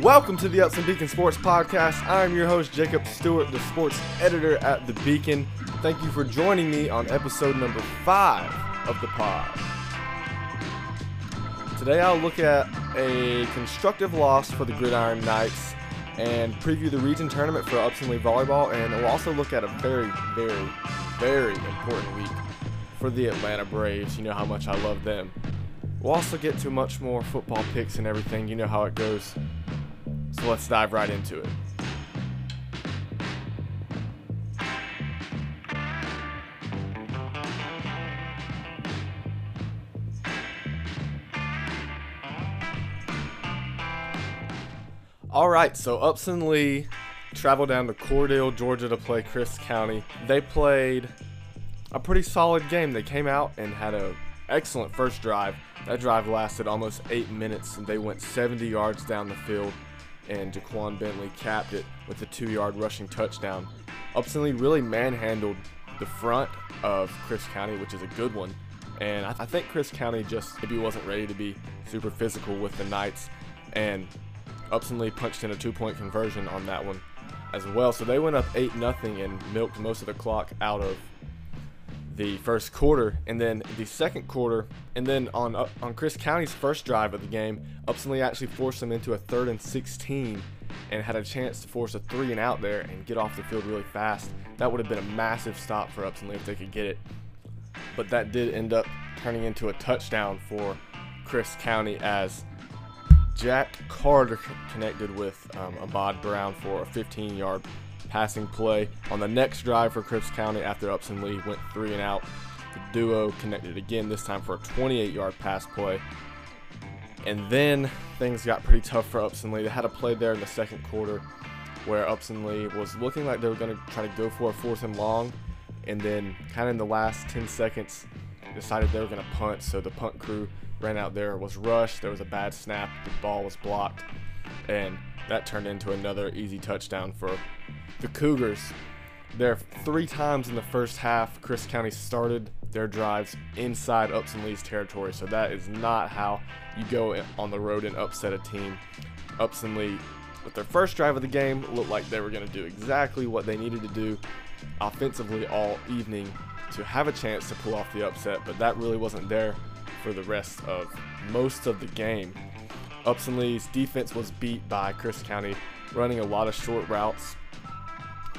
Welcome to the Upson Beacon Sports Podcast. I'm your host, Jacob Stewart, the sports editor at The Beacon. Thank you for joining me on episode number five of the pod. Today I'll look at a constructive loss for the Gridiron Knights and preview the region tournament for Upson Lee Volleyball, and we'll also look at a very, very, very important week for the Atlanta Braves. You know how much I love them. We'll also get to much more football picks and everything. You know how it goes. So let's dive right into it. All right, so Upson Lee traveled down to Cordele, Georgia to play Crisp County. They played a pretty solid game. They came out and had a excellent first drive. That drive lasted almost eight minutes, and they went 70 yards down the field, and Jaquan Bentley capped it with a two-yard rushing touchdown. Upson Lee really manhandled the front of Crisp County, which is a good one. And I, th- I think Crisp County just maybe wasn't ready to be super physical with the Knights, and Upson Lee punched in a two-point conversion on that one as well. So they went up eight nothing and milked most of the clock out of the first quarter, and then the second quarter, and then on uh, on Crisp County's first drive of the game, Upson Lee actually forced them into a third and 16, and had a chance to force a three and out there and get off the field really fast. That would have been a massive stop for Upson Lee if they could get it, but that did end up turning into a touchdown for Crisp County as Jack Carter connected with um, Ahmad Brown for a 15-yard passing play. On the next drive for Crisp County after Upson Lee went three and out, the duo connected again, this time for a 28 yard pass play. And then things got pretty tough for Upson Lee. They had a play there in the second quarter where Upson Lee was looking like they were going to try to go for a fourth and long. And then, kind of in the last 10 seconds, decided they were going to punt. So the punt crew ran out there, was rushed. There was a bad snap. The ball was blocked. And that turned into another easy touchdown for the Cougars. There three times in the first half, Crisp County started their drives inside Upson Lee's territory. So that is not how you go on the road and upset a team. Upson Lee, with their first drive of the game, looked like they were going to do exactly what they needed to do offensively all evening to have a chance to pull off the upset, but that really wasn't there for the rest of most of the game. Upson Lee's defense was beat by Crisp County, running a lot of short routes,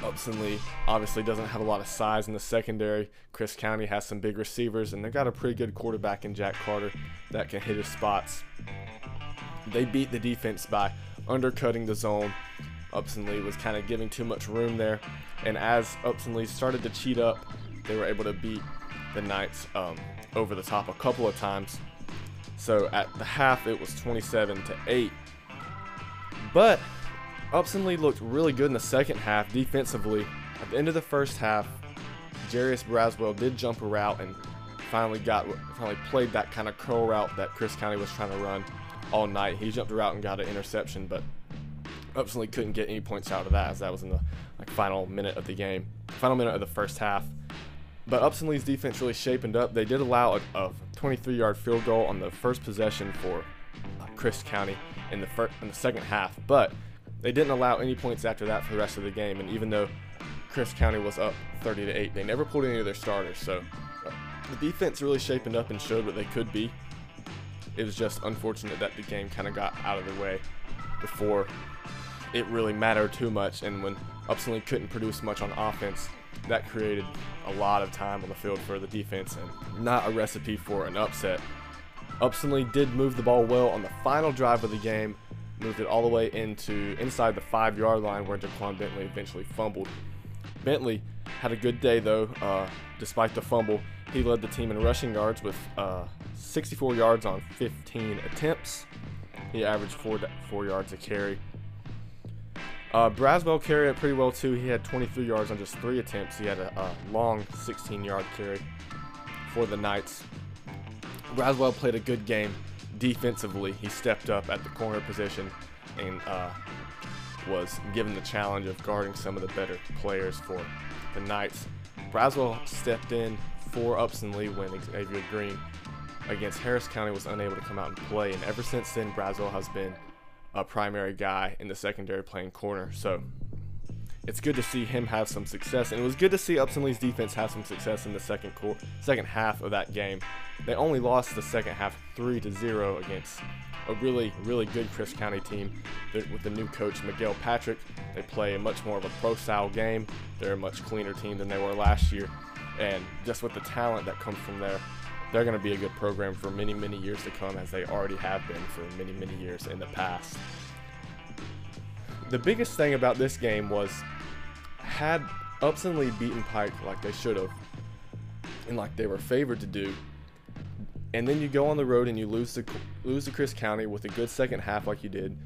Upson Lee obviously doesn't have a lot of size in the secondary. Crisp County has some big receivers, and they've got a pretty good quarterback in Jack Carter that can hit his spots. They beat the defense by undercutting the zone. Upson Lee was kind of giving too much room there, and as Upson Lee started to cheat up, they were able to beat the Knights um, over the top a couple of times. So at the half, it was 27 to 8. But Upson Lee looked really good in the second half defensively. At the end of the first half, Jarius Braswell did jump a route and finally got finally played that kind of curl route that Crisp County was trying to run all night. He jumped a route and got an interception, but Upson Lee couldn't get any points out of that as that was in the like final minute of the game, final minute of the first half. But Upson Lee's defense really shapened up. They did allow a, a 23-yard field goal on the first possession for Crisp County in the in the second half, but they didn't allow any points after that for the rest of the game, and even though Crisp County was up 30 to 8, they never pulled any of their starters. So uh, the defense really shaping up and showed what they could be. It was just unfortunate that the game kind of got out of the way before it really mattered too much. And when Upson Lee couldn't produce much on offense, that created a lot of time on the field for the defense and not a recipe for an upset. Upson Lee did move the ball well on the final drive of the game, moved it all the way into inside the five yard line where Jaquan Bentley eventually fumbled. Bentley had a good day though, uh, despite the fumble. He led the team in rushing yards with uh, 64 yards on 15 attempts. He averaged four four yards a carry. Uh, Braswell carried it pretty well too. He had 23 yards on just three attempts. He had a, a long 16-yard carry for the Knights. Braswell played a good game defensively. He stepped up at the corner position and uh, was given the challenge of guarding some of the better players for the Knights. Braswell stepped in for Upson Lee when Xavier Green against Harris County was unable to come out and play. And ever since then, Braswell has been a primary guy in the secondary playing corner. So it's good to see him have some success, and it was good to see Upson Lee's defense have some success in the second quarter, second half of that game. They only lost the second half three to zero against a really, really good Crisp County team with the new coach Miguel Patrick. They play a much more of a pro-style game. They're a much cleaner team than they were last year, and just with the talent that comes from there, they're going to be a good program for many, many years to come, as they already have been for many, many years in the past. The biggest thing about this game was had Upson Lee beaten Pike like they should have, and like they were favored to do, and then you go on the road and you lose to lose to Crisp County with a good second half like you did,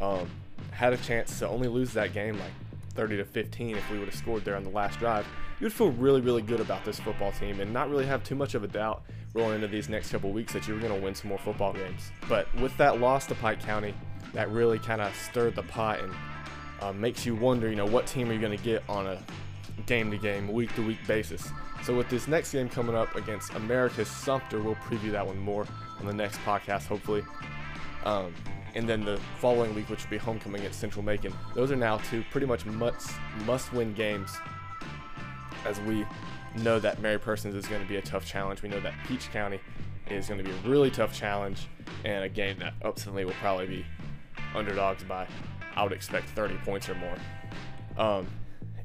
um, had a chance to only lose that game like 30 to 15 if we would have scored there on the last drive, you would feel really, really good about this football team and not really have too much of a doubt rolling into these next couple weeks that you were going to win some more football games. But with that loss to Pike County, that really kind of stirred the pot and uh, makes you wonder, you know, what team are you going to get on a game to game, week to week basis. So with this next game coming up against Americus Sumter, we'll preview that one more on the next podcast, hopefully. Um, and then the following week, which will be homecoming against Central Macon. Those are now two pretty much must must win games, as we know that Mary Persons is going to be a tough challenge. We know that Peach County is going to be a really tough challenge, and a game that Upson Lee will probably be underdogs by I would expect 30 points or more. Um,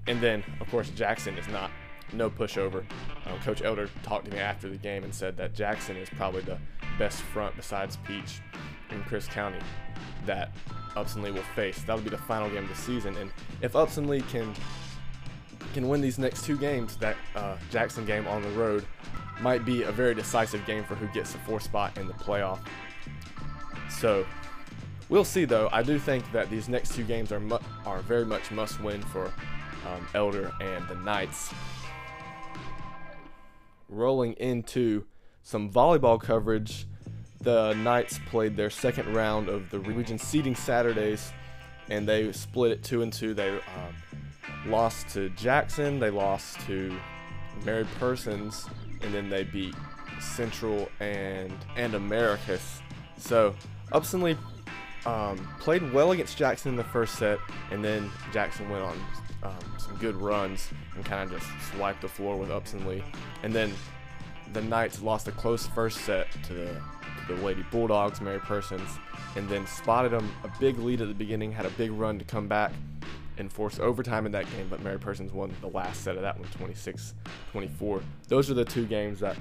and then, of course, Jackson is not no pushover. Um, Coach Elder talked to me after the game and said that Jackson is probably the best front besides Peach in Crisp County that Upson Lee will face. That'll be the final game of the season. And if Upson Lee can can win these next two games, that uh, Jackson game on the road might be a very decisive game for who gets the fourth spot in the playoff. So We'll see, though. I do think that these next two games are are very much must win for um, Elder and the Knights. Rolling into some volleyball coverage, the Knights played their second round of the region seeding Saturdays, and they split it two and two. They um, lost to Jackson, they lost to Mary Persons, and then they beat Central and and Americus. So Upson Lee um, played well against Jackson in the first set, and then Jackson went on um, some good runs and kind of just swiped the floor with Upson Lee. And then the Knights lost a close first set to the, to the Lady Bulldogs, Mary Persons, and then spotted them a big lead at the beginning, had a big run to come back and force overtime in that game, but Mary Persons won the last set of that one 26 24. Those are the two games that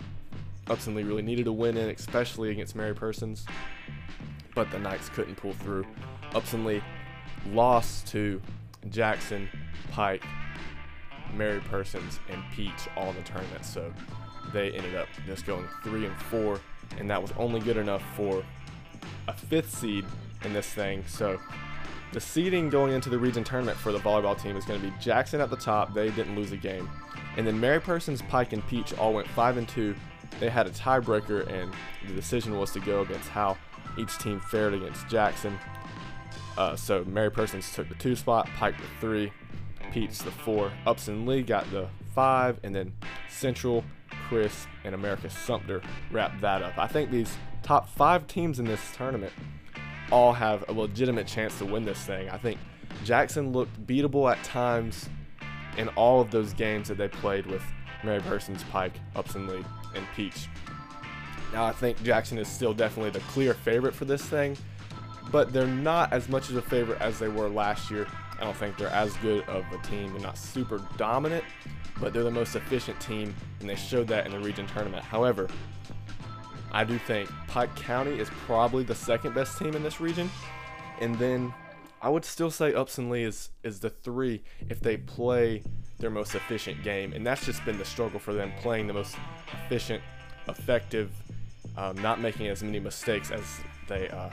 Upson Lee really needed to win in, especially against Mary Persons but the Knights couldn't pull through. Upson Lee lost to Jackson, Pike, Mary Persons, and Peach all in the tournament. So they ended up just going three and four, and that was only good enough for a fifth seed in this thing. So the seeding going into the region tournament for the volleyball team is going to be Jackson at the top. They didn't lose a game, and then Mary Persons, Pike, and Peach all went five and two. They had a tiebreaker, and the decision was to go against how each team fared against Jackson. Uh, so Mary Persons took the two spot, Pike the three, Peach the four, Upson Lee got the five, and then Central, Crisp, and Americus Sumter wrapped that up. I think these top five teams in this tournament all have a legitimate chance to win this thing. I think Jackson looked beatable at times in all of those games that they played with Mary Persons, Pike, Upson Lee, and Peach. Now, I think Jackson is still definitely the clear favorite for this thing, but they're not as much of a favorite as they were last year. I don't think they're as good of a team. They're not super dominant, but they're the most efficient team, and they showed that in the region tournament. However, I do think Pike County is probably the second best team in this region, and then I would still say Upson Lee is is the three if they play their most efficient game, and that's just been the struggle for them playing the most efficient, effective um, not making as many mistakes as they uh,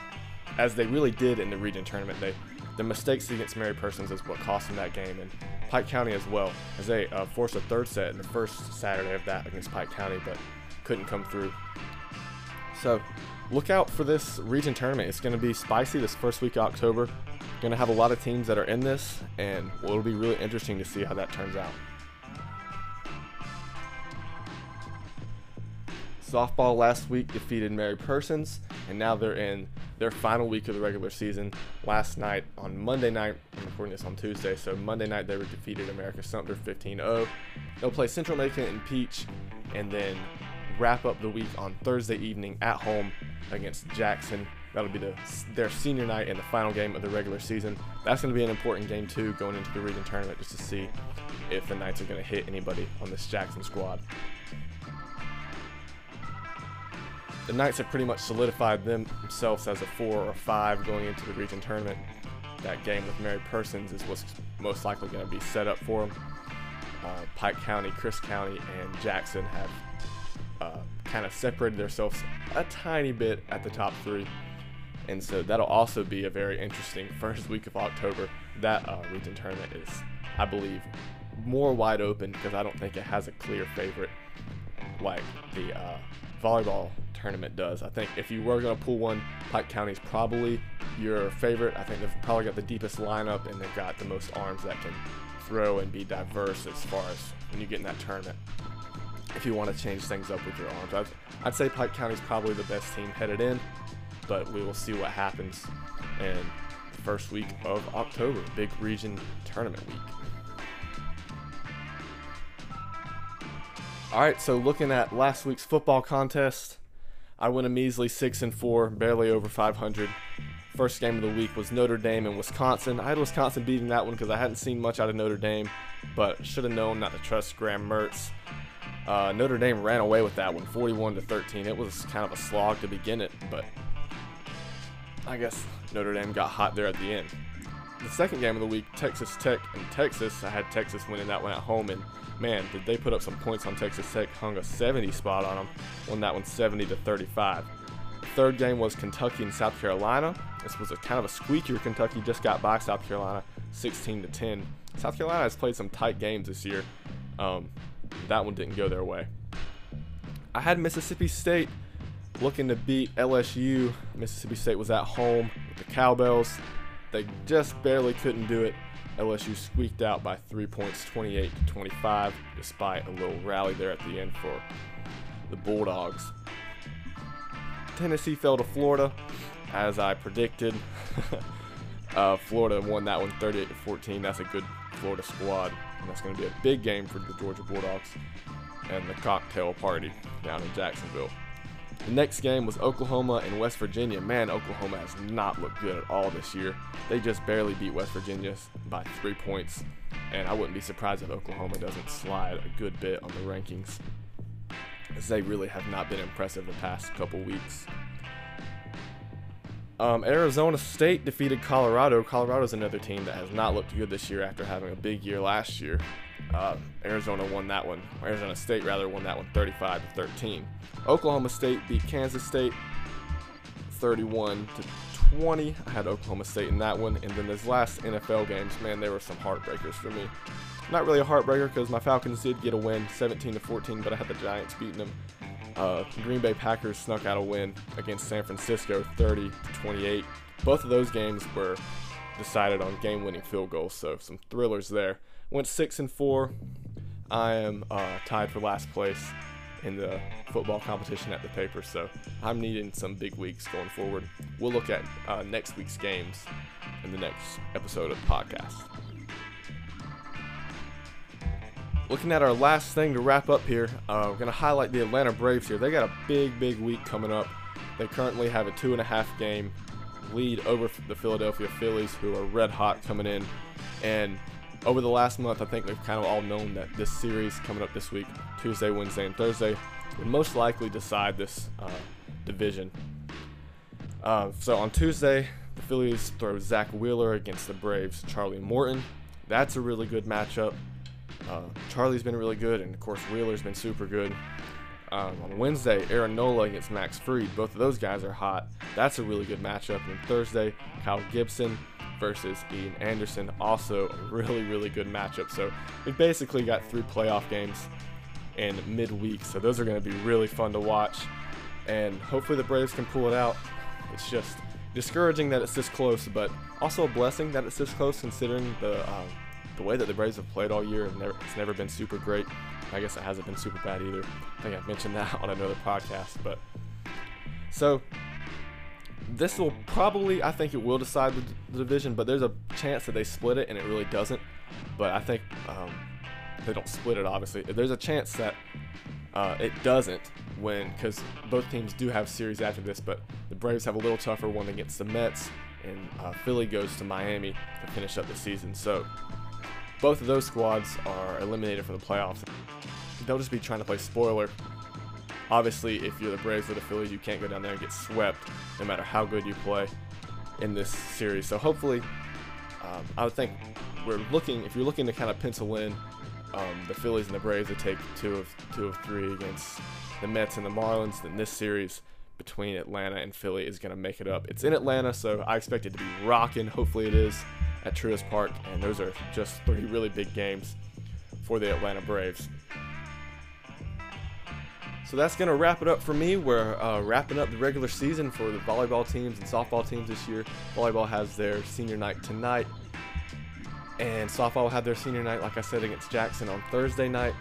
as they really did in the region tournament. They the mistakes against Mary Persons is what cost them that game, and Pike County as well, as they uh, forced a third set in the first Saturday of that against Pike County, but couldn't come through. So look out for this region tournament. It's going to be spicy this first week of October. Going to have a lot of teams that are in this, and it'll be really interesting to see how that turns out. Softball last week defeated Mary Persons, and now they're in their final week of the regular season. Last night on Monday night, I'm recording this on Tuesday, so Monday night they were defeated Americus Sumter 15-0. They'll play Central Macon and Peach, and then wrap up the week on Thursday evening at home against Jackson. That'll be the, their senior night and the final game of the regular season. That's going to be an important game too, going into the region tournament, just to see if the Knights are going to hit anybody on this Jackson squad. The Knights have pretty much solidified themselves as a four or five going into the region tournament. That game with Mary Persons is what's most likely going to be set up for them. Uh, Pike County, Crisp County, and Jackson have uh, kind of separated themselves a tiny bit at the top three. And so that'll also be a very interesting first week of October. That uh, region tournament is, I believe, more wide open because I don't think it has a clear favorite like the uh, volleyball tournament does. I think if you were going to pull one, Pike County is probably your favorite. I think they've probably got the deepest lineup and they've got the most arms that can throw and be diverse as far as when you get in that tournament. If you want to change things up with your arms, I'd, I'd say Pike County is probably the best team headed in, but we will see what happens in the first week of October, big region tournament week. All right, so looking at last week's football contest, I went a measly six and four, barely over 500. First game of the week was Notre Dame and Wisconsin. I had Wisconsin beating that one because I hadn't seen much out of Notre Dame, but should have known not to trust Graham Mertz. Uh, Notre Dame ran away with that one, 41 to 13. It was kind of a slog to begin it, but I guess Notre Dame got hot there at the end. The second game of the week, Texas Tech and Texas. I had Texas winning that one at home, and man, did they put up some points on Texas Tech, hung a 70 spot on them, won that one 70 to 35. The third game was Kentucky and South Carolina. This was a kind of a squeaker. Kentucky just got by South Carolina 16 to 10. South Carolina has played some tight games this year. Um, that one didn't go their way. I had Mississippi State looking to beat LSU. Mississippi State was at home with the Cowbells. They just barely couldn't do it. LSU squeaked out by three points, 28 to 25, despite a little rally there at the end for the Bulldogs. Tennessee fell to Florida, as I predicted. uh, Florida won that one 38 to 14. That's a good Florida squad, and that's going to be a big game for the Georgia Bulldogs and the cocktail party down in Jacksonville. The next game was Oklahoma and West Virginia. Man, Oklahoma has not looked good at all this year. They just barely beat West Virginia by three points, and I wouldn't be surprised if Oklahoma doesn't slide a good bit on the rankings, as they really have not been impressive the past couple weeks. Um, Arizona State defeated Colorado. Colorado's another team that has not looked good this year after having a big year last year. Uh, Arizona won that one. Arizona State rather won that one 35 to 13. Oklahoma State beat Kansas State 31 to 20. I had Oklahoma State in that one. And then those last NFL games, man, there were some heartbreakers for me. Not really a heartbreaker because my Falcons did get a win, 17 to 14, but I had the Giants beating them. Uh, Green Bay Packers snuck out a win against San Francisco, 30 28. Both of those games were decided on game-winning field goals, so some thrillers there. Went six and four. I am uh, tied for last place in the football competition at the paper, so I'm needing some big weeks going forward. We'll look at uh, next week's games in the next episode of the podcast. Looking at our last thing to wrap up here, uh, we're going to highlight the Atlanta Braves here. They got a big, big week coming up. They currently have a two and a half game lead over the Philadelphia Phillies, who are red hot coming in. And over the last month, I think we've kind of all known that this series coming up this week, Tuesday, Wednesday, and Thursday, would most likely decide this uh, division. Uh, so on Tuesday, the Phillies throw Zack Wheeler against the Braves' Charlie Morton. That's a really good matchup. Uh, Charlie's been really good, and of course Wheeler's been super good. Um, on Wednesday, Aaron Nola against Max Fried. Both of those guys are hot. That's a really good matchup. And Thursday, Kyle Gibson versus Ian Anderson. Also a really, really good matchup. So we basically got three playoff games in midweek. So those are going to be really fun to watch. And hopefully the Braves can pull it out. It's just discouraging that it's this close, but also a blessing that it's this close considering the um, the way that the Braves have played all year. Never, it's never been super great. I guess it hasn't been super bad either. I think I've mentioned that on another podcast. But so this will probably, I think it will decide the, the, division, but there's a chance that they split it and it really doesn't. But I think um, they don't split it, obviously. There's a chance that uh, it doesn't when, because both teams do have series after this, but the Braves have a little tougher one against the Mets, and uh, Philly goes to Miami to finish up the season. So both of those squads are eliminated from the playoffs. They'll just be trying to play spoiler obviously, if you're the Braves or the Phillies, you can't go down there and get swept, no matter how good you play in this series. So hopefully, um, I would think we're looking. If you're looking to kind of pencil in um, the Phillies and the Braves to take two of two of three against the Mets and the Marlins, then this series between Atlanta and Philly is going to make it up. It's in Atlanta, so I expect it to be rocking. Hopefully, it is at Truist Park, and those are just three really big games for the Atlanta Braves. So that's going to wrap it up for me. We're uh, wrapping up the regular season for the volleyball teams and softball teams this year. Volleyball has their senior night tonight, and softball will have their senior night, like I said, against Jackson on Thursday night.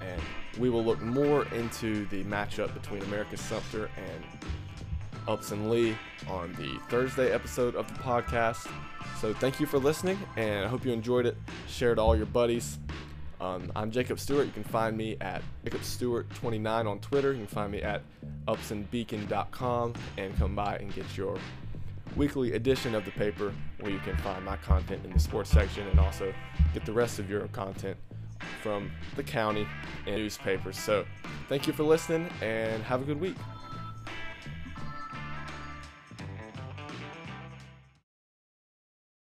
And we will look more into the matchup between Americus Sumter and Upson Lee on the Thursday episode of the podcast. So thank you for listening, and I hope you enjoyed it. Share it all your buddies. Um, I'm Jacob Stewart. You can find me at Jacob Stewart29 on Twitter. You can find me at upsonbeacon.com and come by and get your weekly edition of the paper where you can find my content in the sports section and also get the rest of your content from the county and newspapers. So, thank you for listening and have a good week.